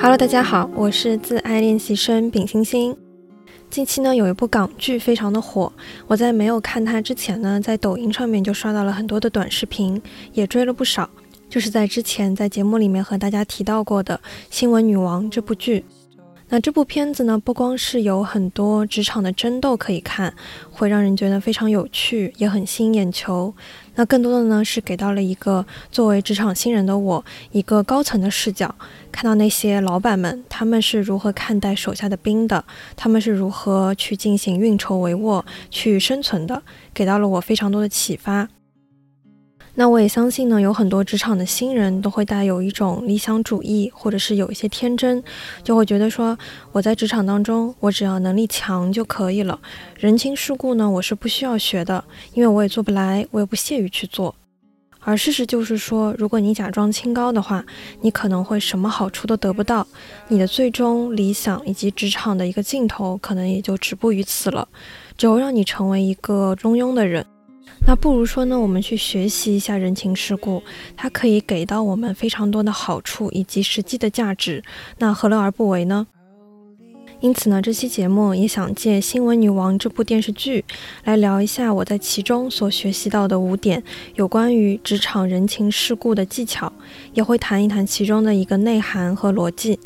Hello，大家好，我是自爱练习生丙星星。近期呢，有一部港剧非常的火，我在没有看它之前呢，在抖音上面就刷到了很多的短视频，也追了不少。就是在之前在节目里面和大家提到过的《新闻女王》这部剧。那这部片子呢，不光是有很多职场的争斗可以看，会让人觉得非常有趣，也很吸引眼球。那更多的呢，是给到了一个作为职场新人的我一个高层的视角，看到那些老板们他们是如何看待手下的兵的，他们是如何去进行运筹帷幄去生存的，给到了我非常多的启发。那我也相信呢，有很多职场的新人都会带有一种理想主义，或者是有一些天真，就会觉得说我在职场当中，我只要能力强就可以了。人情世故呢，我是不需要学的，因为我也做不来，我也不屑于去做。而事实就是说，如果你假装清高的话，你可能会什么好处都得不到，你的最终理想以及职场的一个尽头，可能也就止步于此了，只会让你成为一个中庸的人。那不如说呢，我们去学习一下人情世故，它可以给到我们非常多的好处以及实际的价值，那何乐而不为呢？因此呢，这期节目也想借《新闻女王》这部电视剧来聊一下我在其中所学习到的五点有关于职场人情世故的技巧，也会谈一谈其中的一个内涵和逻辑。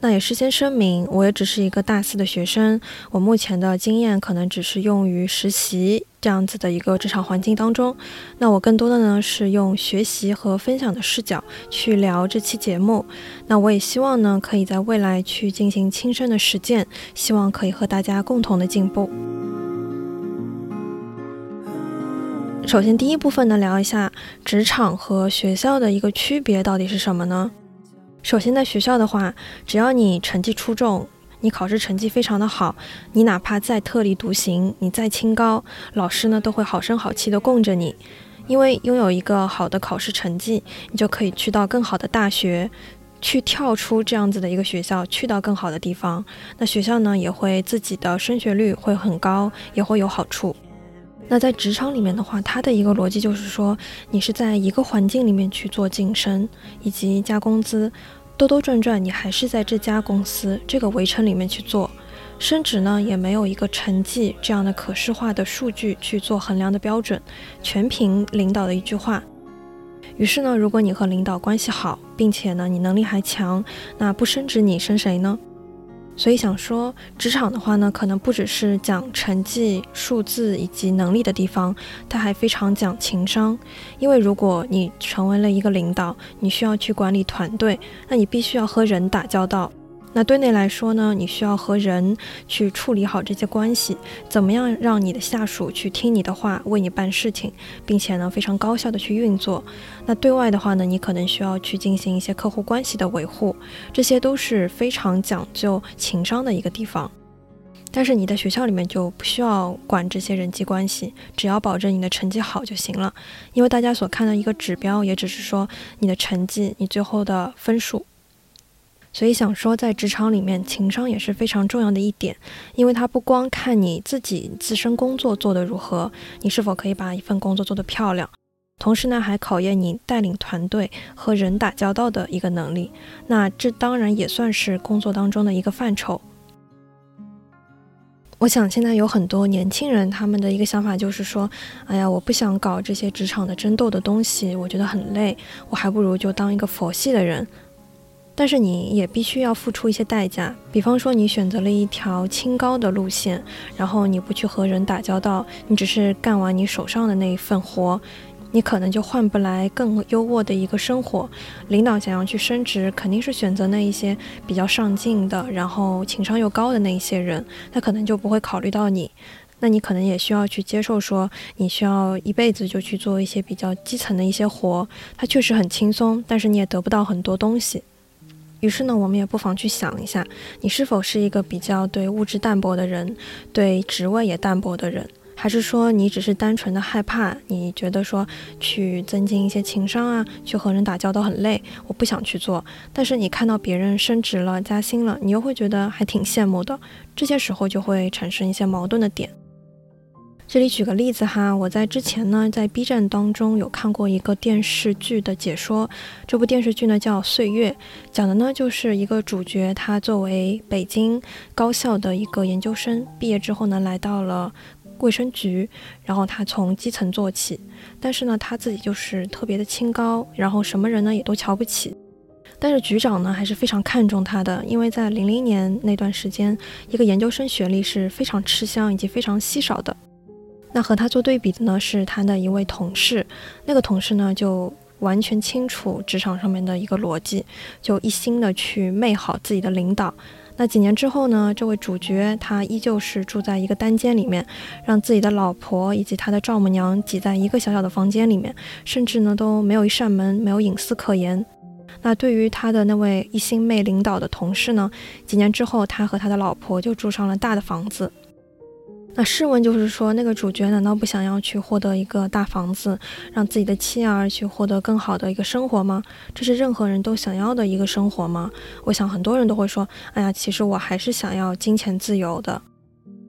那也事先声明，我也只是一个大四的学生，我目前的经验可能只是用于实习这样子的一个职场环境当中。那我更多的呢是用学习和分享的视角去聊这期节目。那我也希望呢可以在未来去进行亲身的实践，希望可以和大家共同的进步。首先第一部分呢聊一下职场和学校的一个区别到底是什么呢？首先，在学校的话，只要你成绩出众，你考试成绩非常的好，你哪怕再特立独行，你再清高，老师呢都会好声好气的供着你，因为拥有一个好的考试成绩，你就可以去到更好的大学，去跳出这样子的一个学校，去到更好的地方。那学校呢也会自己的升学率会很高，也会有好处。那在职场里面的话，它的一个逻辑就是说，你是在一个环境里面去做晋升以及加工资，兜兜转转，你还是在这家公司这个围城里面去做，升职呢也没有一个成绩这样的可视化的数据去做衡量的标准，全凭领导的一句话。于是呢，如果你和领导关系好，并且呢你能力还强，那不升职你升谁呢？所以想说，职场的话呢，可能不只是讲成绩、数字以及能力的地方，它还非常讲情商。因为如果你成为了一个领导，你需要去管理团队，那你必须要和人打交道。那对内来说呢，你需要和人去处理好这些关系，怎么样让你的下属去听你的话，为你办事情，并且呢非常高效的去运作。那对外的话呢，你可能需要去进行一些客户关系的维护，这些都是非常讲究情商的一个地方。但是你在学校里面就不需要管这些人际关系，只要保证你的成绩好就行了，因为大家所看到一个指标也只是说你的成绩，你最后的分数。所以想说，在职场里面，情商也是非常重要的一点，因为它不光看你自己自身工作做得如何，你是否可以把一份工作做得漂亮，同时呢，还考验你带领团队和人打交道的一个能力。那这当然也算是工作当中的一个范畴。我想现在有很多年轻人，他们的一个想法就是说，哎呀，我不想搞这些职场的争斗的东西，我觉得很累，我还不如就当一个佛系的人。但是你也必须要付出一些代价，比方说你选择了一条清高的路线，然后你不去和人打交道，你只是干完你手上的那一份活，你可能就换不来更优渥的一个生活。领导想要去升职，肯定是选择那一些比较上进的，然后情商又高的那一些人，他可能就不会考虑到你。那你可能也需要去接受，说你需要一辈子就去做一些比较基层的一些活，它确实很轻松，但是你也得不到很多东西。于是呢，我们也不妨去想一下，你是否是一个比较对物质淡薄的人，对职位也淡薄的人，还是说你只是单纯的害怕？你觉得说去增进一些情商啊，去和人打交道很累，我不想去做。但是你看到别人升职了、加薪了，你又会觉得还挺羡慕的。这些时候就会产生一些矛盾的点。这里举个例子哈，我在之前呢，在 B 站当中有看过一个电视剧的解说。这部电视剧呢叫《岁月》，讲的呢就是一个主角，他作为北京高校的一个研究生，毕业之后呢来到了卫生局，然后他从基层做起，但是呢他自己就是特别的清高，然后什么人呢也都瞧不起。但是局长呢还是非常看重他的，因为在零零年那段时间，一个研究生学历是非常吃香以及非常稀少的。那和他做对比的呢，是他的一位同事。那个同事呢，就完全清楚职场上面的一个逻辑，就一心的去媚好自己的领导。那几年之后呢，这位主角他依旧是住在一个单间里面，让自己的老婆以及他的丈母娘挤在一个小小的房间里面，甚至呢都没有一扇门，没有隐私可言。那对于他的那位一心媚领导的同事呢，几年之后，他和他的老婆就住上了大的房子。那试问，就是说，那个主角难道不想要去获得一个大房子，让自己的妻儿去获得更好的一个生活吗？这是任何人都想要的一个生活吗？我想很多人都会说，哎呀，其实我还是想要金钱自由的。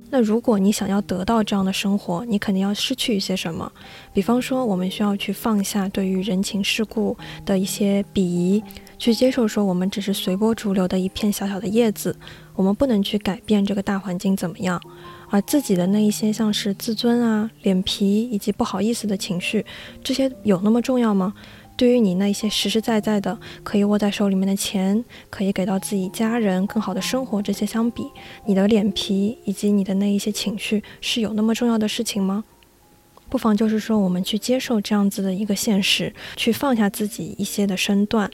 那如果你想要得到这样的生活，你肯定要失去一些什么？比方说，我们需要去放下对于人情世故的一些鄙夷，去接受说我们只是随波逐流的一片小小的叶子，我们不能去改变这个大环境怎么样。而自己的那一些像是自尊啊、脸皮以及不好意思的情绪，这些有那么重要吗？对于你那些实实在在的可以握在手里面的钱，可以给到自己家人更好的生活，这些相比，你的脸皮以及你的那一些情绪是有那么重要的事情吗？不妨就是说，我们去接受这样子的一个现实，去放下自己一些的身段，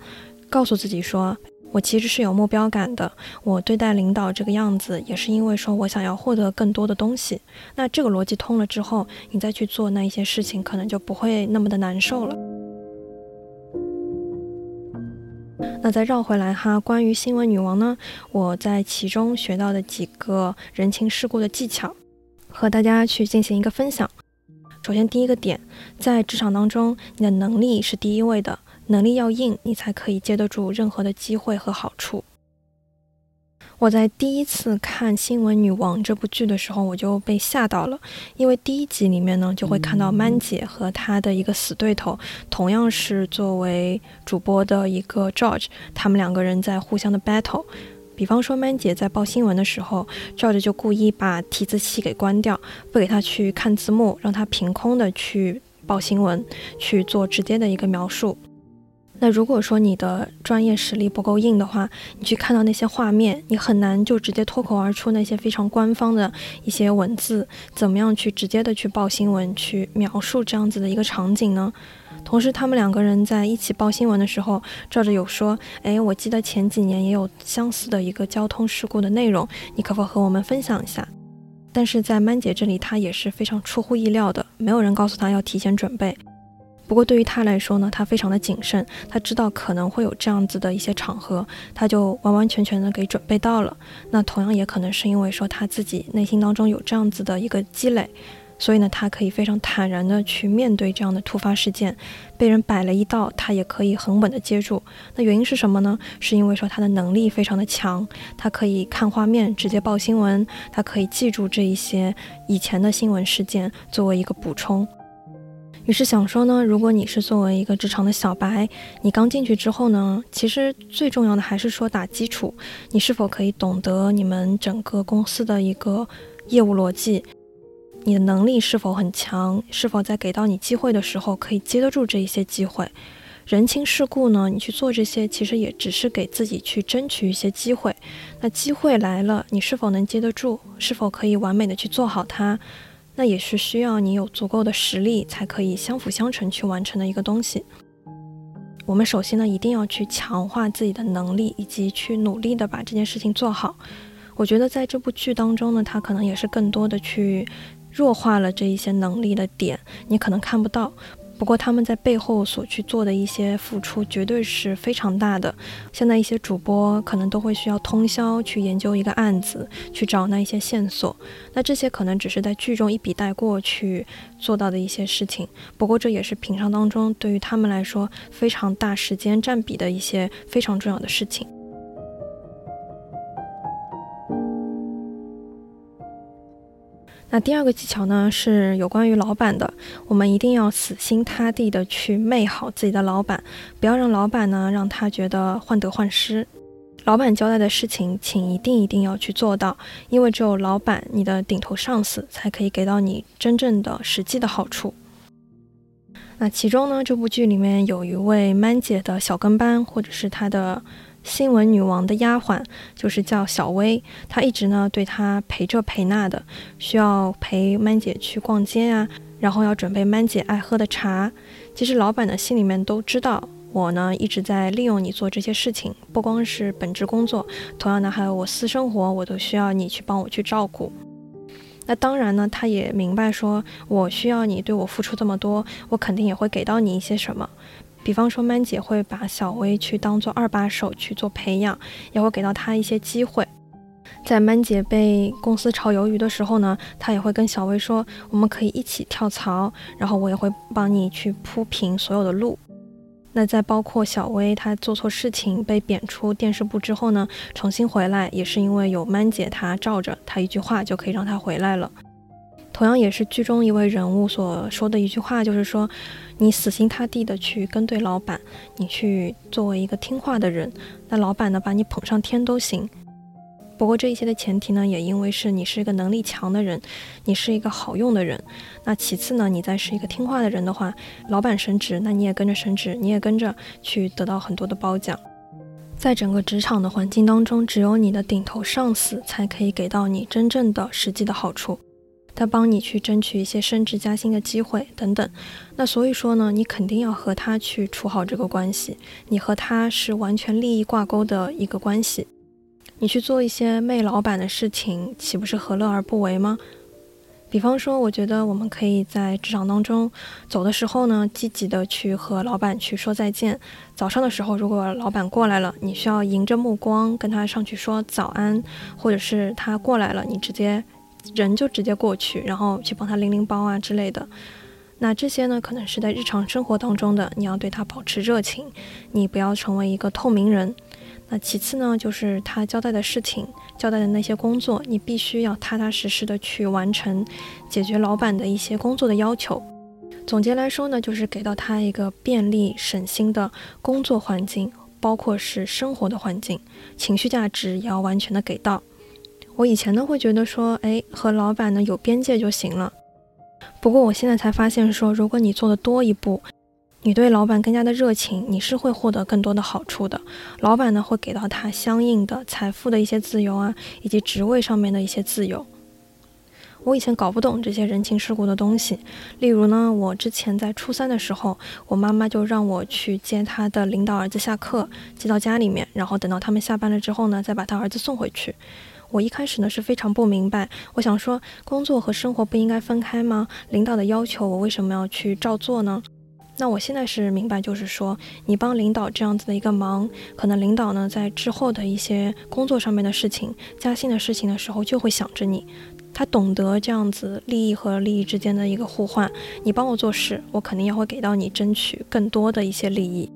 告诉自己说。我其实是有目标感的，我对待领导这个样子，也是因为说我想要获得更多的东西。那这个逻辑通了之后，你再去做那一些事情，可能就不会那么的难受了。那再绕回来哈，关于新闻女王呢，我在其中学到的几个人情世故的技巧，和大家去进行一个分享。首先第一个点，在职场当中，你的能力是第一位的。能力要硬，你才可以接得住任何的机会和好处。我在第一次看《新闻女王》这部剧的时候，我就被吓到了，因为第一集里面呢，就会看到曼姐和她的一个死对头，同样是作为主播的一个 George，他们两个人在互相的 battle。比方说，曼姐在报新闻的时候，George 就故意把提字器给关掉，不给他去看字幕，让他凭空的去报新闻，去做直接的一个描述。那如果说你的专业实力不够硬的话，你去看到那些画面，你很难就直接脱口而出那些非常官方的一些文字，怎么样去直接的去报新闻，去描述这样子的一个场景呢？同时，他们两个人在一起报新闻的时候，照着有说，哎，我记得前几年也有相似的一个交通事故的内容，你可否和我们分享一下？但是在曼姐这里，她也是非常出乎意料的，没有人告诉她要提前准备。不过对于他来说呢，他非常的谨慎，他知道可能会有这样子的一些场合，他就完完全全的给准备到了。那同样也可能是因为说他自己内心当中有这样子的一个积累，所以呢，他可以非常坦然的去面对这样的突发事件，被人摆了一道，他也可以很稳的接住。那原因是什么呢？是因为说他的能力非常的强，他可以看画面直接报新闻，他可以记住这一些以前的新闻事件作为一个补充。于是想说呢，如果你是作为一个职场的小白，你刚进去之后呢，其实最重要的还是说打基础，你是否可以懂得你们整个公司的一个业务逻辑，你的能力是否很强，是否在给到你机会的时候可以接得住这一些机会，人情世故呢，你去做这些其实也只是给自己去争取一些机会，那机会来了，你是否能接得住，是否可以完美的去做好它？那也是需要你有足够的实力才可以相辅相成去完成的一个东西。我们首先呢，一定要去强化自己的能力，以及去努力的把这件事情做好。我觉得在这部剧当中呢，它可能也是更多的去弱化了这一些能力的点，你可能看不到。不过他们在背后所去做的一些付出，绝对是非常大的。现在一些主播可能都会需要通宵去研究一个案子，去找那一些线索。那这些可能只是在剧中一笔带过去做到的一些事情。不过这也是平常当中对于他们来说非常大时间占比的一些非常重要的事情。那第二个技巧呢，是有关于老板的，我们一定要死心塌地的去媚好自己的老板，不要让老板呢让他觉得患得患失。老板交代的事情，请一定一定要去做到，因为只有老板，你的顶头上司才可以给到你真正的实际的好处。那其中呢，这部剧里面有一位曼姐的小跟班，或者是她的。新闻女王的丫鬟就是叫小薇，她一直呢对她陪这陪那的，需要陪曼姐去逛街啊，然后要准备曼姐爱喝的茶。其实老板的心里面都知道，我呢一直在利用你做这些事情，不光是本职工作，同样呢还有我私生活，我都需要你去帮我去照顾。那当然呢，他也明白说，我需要你对我付出这么多，我肯定也会给到你一些什么。比方说，曼姐会把小薇去当做二把手去做培养，也会给到她一些机会。在曼姐被公司炒鱿鱼的时候呢，她也会跟小薇说，我们可以一起跳槽，然后我也会帮你去铺平所有的路。那在包括小薇她做错事情被贬出电视部之后呢，重新回来也是因为有曼姐她罩着，她一句话就可以让她回来了。同样也是剧中一位人物所说的一句话，就是说，你死心塌地的去跟对老板，你去作为一个听话的人，那老板呢把你捧上天都行。不过这一切的前提呢，也因为是你是一个能力强的人，你是一个好用的人。那其次呢，你再是一个听话的人的话，老板升职，那你也跟着升职，你也跟着去得到很多的褒奖。在整个职场的环境当中，只有你的顶头上司才可以给到你真正的实际的好处。他帮你去争取一些升职加薪的机会等等，那所以说呢，你肯定要和他去处好这个关系，你和他是完全利益挂钩的一个关系，你去做一些媚老板的事情，岂不是何乐而不为吗？比方说，我觉得我们可以在职场当中走的时候呢，积极的去和老板去说再见。早上的时候，如果老板过来了，你需要迎着目光跟他上去说早安，或者是他过来了，你直接。人就直接过去，然后去帮他拎拎包啊之类的。那这些呢，可能是在日常生活当中的，你要对他保持热情，你不要成为一个透明人。那其次呢，就是他交代的事情，交代的那些工作，你必须要踏踏实实的去完成，解决老板的一些工作的要求。总结来说呢，就是给到他一个便利省心的工作环境，包括是生活的环境，情绪价值也要完全的给到。我以前呢会觉得说，哎，和老板呢有边界就行了。不过我现在才发现说，如果你做的多一步，你对老板更加的热情，你是会获得更多的好处的。老板呢会给到他相应的财富的一些自由啊，以及职位上面的一些自由。我以前搞不懂这些人情世故的东西，例如呢，我之前在初三的时候，我妈妈就让我去接她的领导儿子下课，接到家里面，然后等到他们下班了之后呢，再把他儿子送回去。我一开始呢是非常不明白，我想说工作和生活不应该分开吗？领导的要求我为什么要去照做呢？那我现在是明白，就是说你帮领导这样子的一个忙，可能领导呢在之后的一些工作上面的事情、加薪的事情的时候就会想着你，他懂得这样子利益和利益之间的一个互换，你帮我做事，我肯定也会给到你争取更多的一些利益。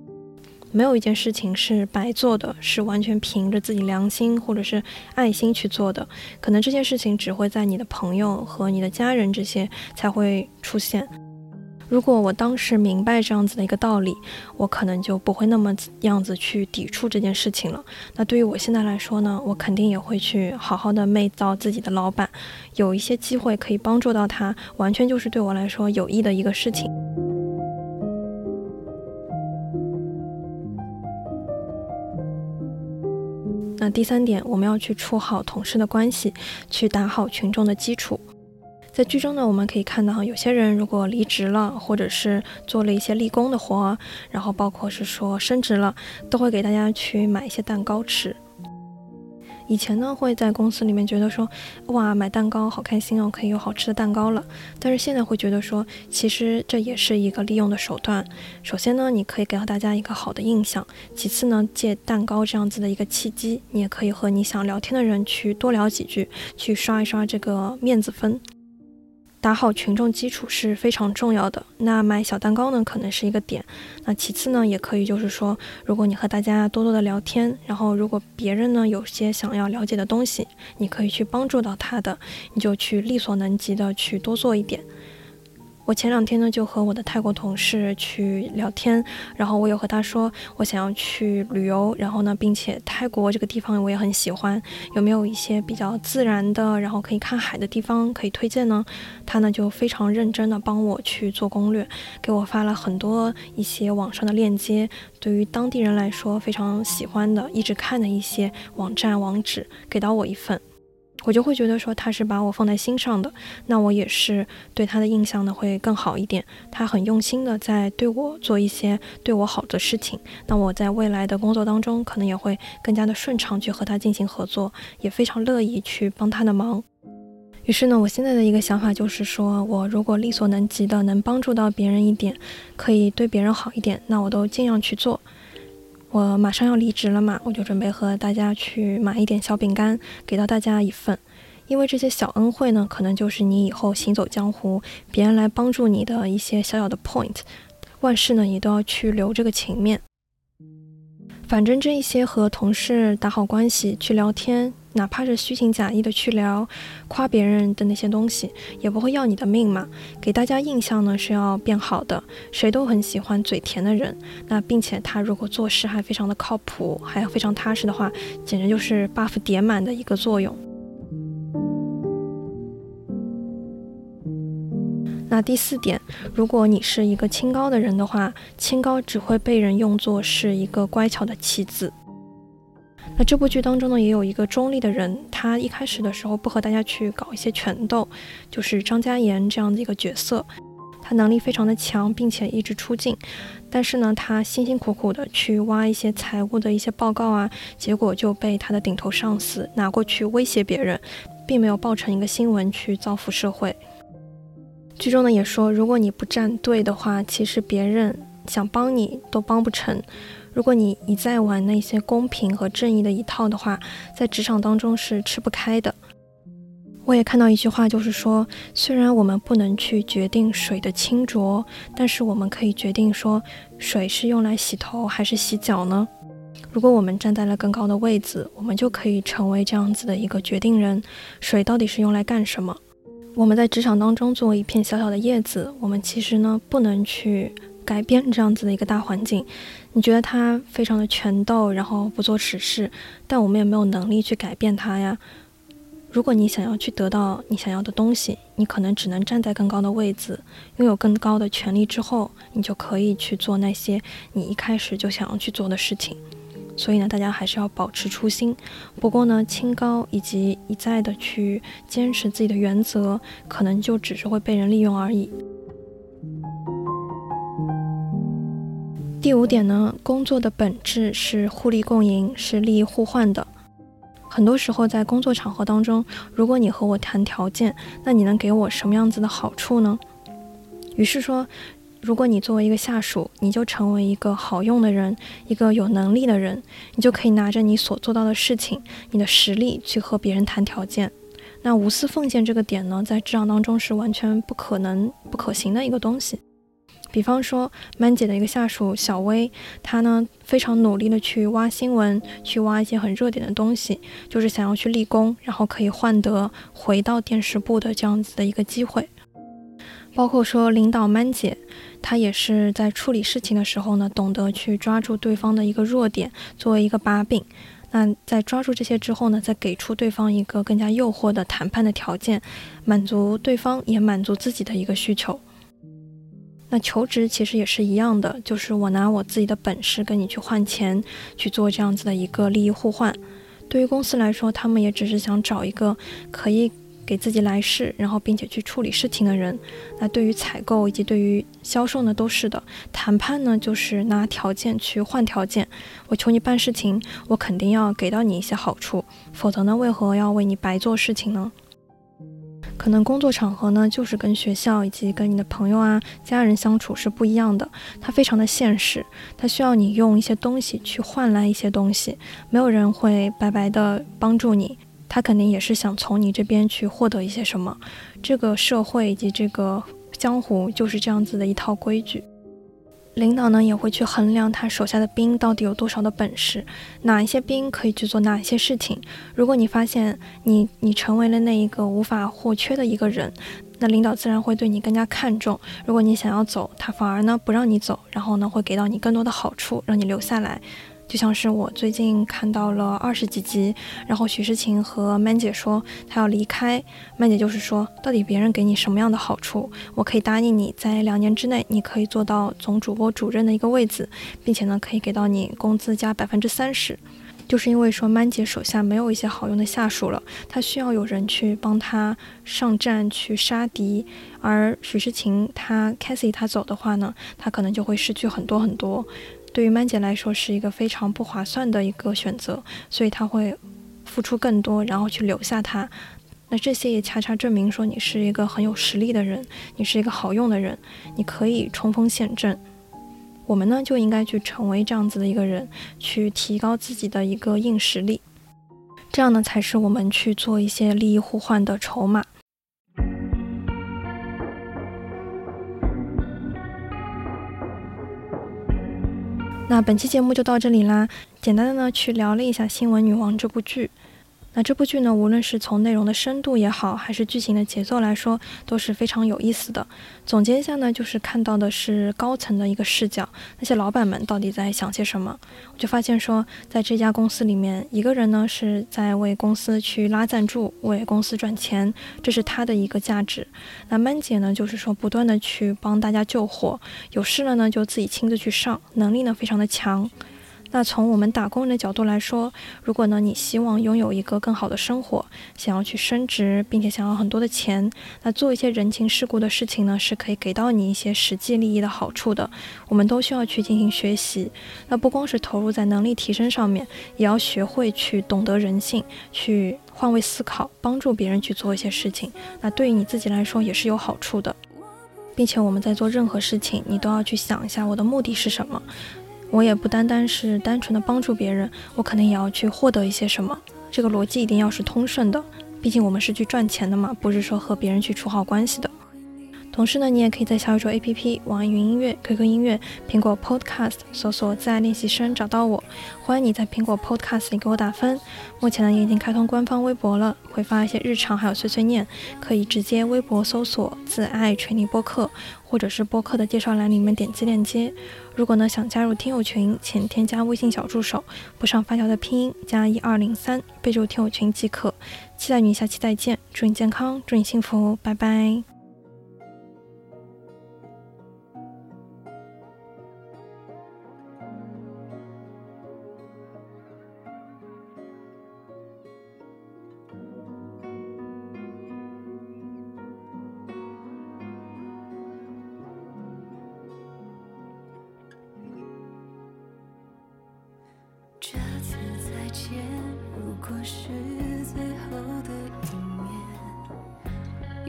没有一件事情是白做的，是完全凭着自己良心或者是爱心去做的。可能这件事情只会在你的朋友和你的家人这些才会出现。如果我当时明白这样子的一个道理，我可能就不会那么样子去抵触这件事情了。那对于我现在来说呢，我肯定也会去好好的媚造自己的老板，有一些机会可以帮助到他，完全就是对我来说有益的一个事情。那第三点，我们要去处好同事的关系，去打好群众的基础。在剧中呢，我们可以看到，有些人如果离职了，或者是做了一些立功的活，然后包括是说升职了，都会给大家去买一些蛋糕吃。以前呢，会在公司里面觉得说，哇，买蛋糕好开心哦，可以有好吃的蛋糕了。但是现在会觉得说，其实这也是一个利用的手段。首先呢，你可以给到大家一个好的印象；其次呢，借蛋糕这样子的一个契机，你也可以和你想聊天的人去多聊几句，去刷一刷这个面子分。打好群众基础是非常重要的。那买小蛋糕呢，可能是一个点。那其次呢，也可以就是说，如果你和大家多多的聊天，然后如果别人呢有些想要了解的东西，你可以去帮助到他的，你就去力所能及的去多做一点。我前两天呢就和我的泰国同事去聊天，然后我有和他说我想要去旅游，然后呢，并且泰国这个地方我也很喜欢，有没有一些比较自然的，然后可以看海的地方可以推荐呢？他呢就非常认真的帮我去做攻略，给我发了很多一些网上的链接，对于当地人来说非常喜欢的，一直看的一些网站网址，给到我一份。我就会觉得说他是把我放在心上的，那我也是对他的印象呢会更好一点。他很用心的在对我做一些对我好的事情，那我在未来的工作当中可能也会更加的顺畅去和他进行合作，也非常乐意去帮他的忙。于是呢，我现在的一个想法就是说，我如果力所能及的能帮助到别人一点，可以对别人好一点，那我都尽量去做。我马上要离职了嘛，我就准备和大家去买一点小饼干，给到大家一份。因为这些小恩惠呢，可能就是你以后行走江湖，别人来帮助你的一些小小的 point。万事呢，你都要去留这个情面。反正这一些和同事打好关系，去聊天。哪怕是虚情假意的去聊、夸别人的那些东西，也不会要你的命嘛。给大家印象呢是要变好的，谁都很喜欢嘴甜的人。那并且他如果做事还非常的靠谱，还非常踏实的话，简直就是 buff 叠满的一个作用。那第四点，如果你是一个清高的人的话，清高只会被人用作是一个乖巧的棋子。那这部剧当中呢，也有一个中立的人，他一开始的时候不和大家去搞一些权斗，就是张嘉妍这样的一个角色，他能力非常的强，并且一直出镜，但是呢，他辛辛苦苦的去挖一些财务的一些报告啊，结果就被他的顶头上司拿过去威胁别人，并没有爆成一个新闻去造福社会。剧中呢也说，如果你不站队的话，其实别人想帮你都帮不成。如果你一再玩那些公平和正义的一套的话，在职场当中是吃不开的。我也看到一句话，就是说，虽然我们不能去决定水的清浊，但是我们可以决定说，水是用来洗头还是洗脚呢？如果我们站在了更高的位子，我们就可以成为这样子的一个决定人。水到底是用来干什么？我们在职场当中作为一片小小的叶子，我们其实呢不能去。改变这样子的一个大环境，你觉得他非常的权斗，然后不做实事，但我们也没有能力去改变他呀。如果你想要去得到你想要的东西，你可能只能站在更高的位置，拥有更高的权利之后，你就可以去做那些你一开始就想要去做的事情。所以呢，大家还是要保持初心。不过呢，清高以及一再的去坚持自己的原则，可能就只是会被人利用而已。第五点呢，工作的本质是互利共赢，是利益互换的。很多时候在工作场合当中，如果你和我谈条件，那你能给我什么样子的好处呢？于是说，如果你作为一个下属，你就成为一个好用的人，一个有能力的人，你就可以拿着你所做到的事情，你的实力去和别人谈条件。那无私奉献这个点呢，在职场当中是完全不可能、不可行的一个东西。比方说曼姐的一个下属小薇，她呢非常努力的去挖新闻，去挖一些很热点的东西，就是想要去立功，然后可以换得回到电视部的这样子的一个机会。包括说领导曼姐，她也是在处理事情的时候呢，懂得去抓住对方的一个弱点作为一个把柄，那在抓住这些之后呢，再给出对方一个更加诱惑的谈判的条件，满足对方也满足自己的一个需求。那求职其实也是一样的，就是我拿我自己的本事跟你去换钱，去做这样子的一个利益互换。对于公司来说，他们也只是想找一个可以给自己来事，然后并且去处理事情的人。那对于采购以及对于销售呢，都是的。谈判呢，就是拿条件去换条件。我求你办事情，我肯定要给到你一些好处，否则呢，为何要为你白做事情呢？可能工作场合呢，就是跟学校以及跟你的朋友啊、家人相处是不一样的，它非常的现实，它需要你用一些东西去换来一些东西，没有人会白白的帮助你，他肯定也是想从你这边去获得一些什么。这个社会以及这个江湖就是这样子的一套规矩。领导呢也会去衡量他手下的兵到底有多少的本事，哪一些兵可以去做哪一些事情。如果你发现你你成为了那一个无法或缺的一个人，那领导自然会对你更加看重。如果你想要走，他反而呢不让你走，然后呢会给到你更多的好处，让你留下来。就像是我最近看到了二十几集，然后许诗晴和曼姐说她要离开，曼姐就是说，到底别人给你什么样的好处，我可以答应你在两年之内，你可以做到总主播主任的一个位子，并且呢可以给到你工资加百分之三十，就是因为说曼姐手下没有一些好用的下属了，她需要有人去帮她上战去杀敌，而许诗晴她 Cassie 她走的话呢，她可能就会失去很多很多。对于曼姐来说是一个非常不划算的一个选择，所以她会付出更多，然后去留下他。那这些也恰恰证明说你是一个很有实力的人，你是一个好用的人，你可以冲锋陷阵。我们呢就应该去成为这样子的一个人，去提高自己的一个硬实力，这样呢才是我们去做一些利益互换的筹码。那本期节目就到这里啦，简单的呢去聊了一下《新闻女王》这部剧。那这部剧呢，无论是从内容的深度也好，还是剧情的节奏来说，都是非常有意思的。总结一下呢，就是看到的是高层的一个视角，那些老板们到底在想些什么？我就发现说，在这家公司里面，一个人呢是在为公司去拉赞助，为公司赚钱，这是他的一个价值。那曼姐呢，就是说不断的去帮大家救火，有事了呢就自己亲自去上，能力呢非常的强。那从我们打工人的角度来说，如果呢你希望拥有一个更好的生活，想要去升职，并且想要很多的钱，那做一些人情世故的事情呢，是可以给到你一些实际利益的好处的。我们都需要去进行学习，那不光是投入在能力提升上面，也要学会去懂得人性，去换位思考，帮助别人去做一些事情。那对于你自己来说也是有好处的，并且我们在做任何事情，你都要去想一下我的目的是什么。我也不单单是单纯的帮助别人，我可能也要去获得一些什么。这个逻辑一定要是通顺的，毕竟我们是去赚钱的嘛，不是说和别人去处好关系的。同时呢，你也可以在小宇宙 APP、网易云音乐、QQ 音乐、苹果 Podcast 搜索“自爱练习生”找到我。欢迎你在苹果 Podcast 里给我打分。目前呢，也已经开通官方微博了，会发一些日常还有碎碎念，可以直接微博搜索“自爱锤泥播客”，或者是播客的介绍栏里面点击链接。如果呢想加入听友群，请添加微信小助手，不上发条的拼音加一二零三，备注听友群即可。期待你下期再见，祝你健康，祝你幸福，拜拜。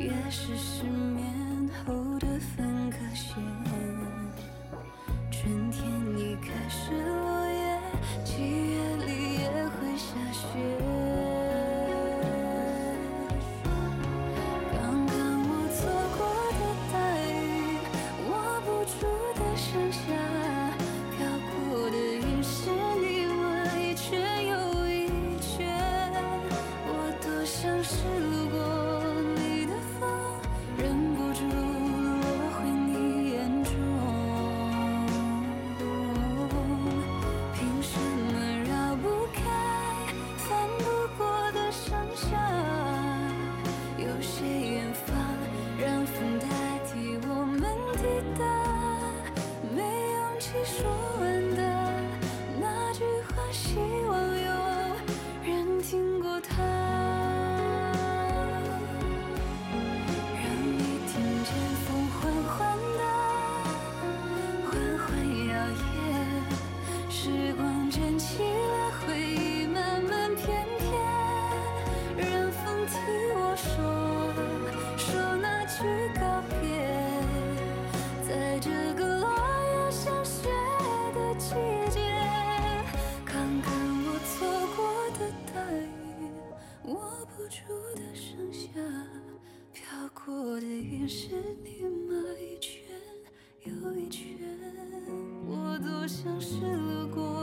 面，越是失眠后的分割线。春天已开始落叶，七月里也会下雪。像是路过，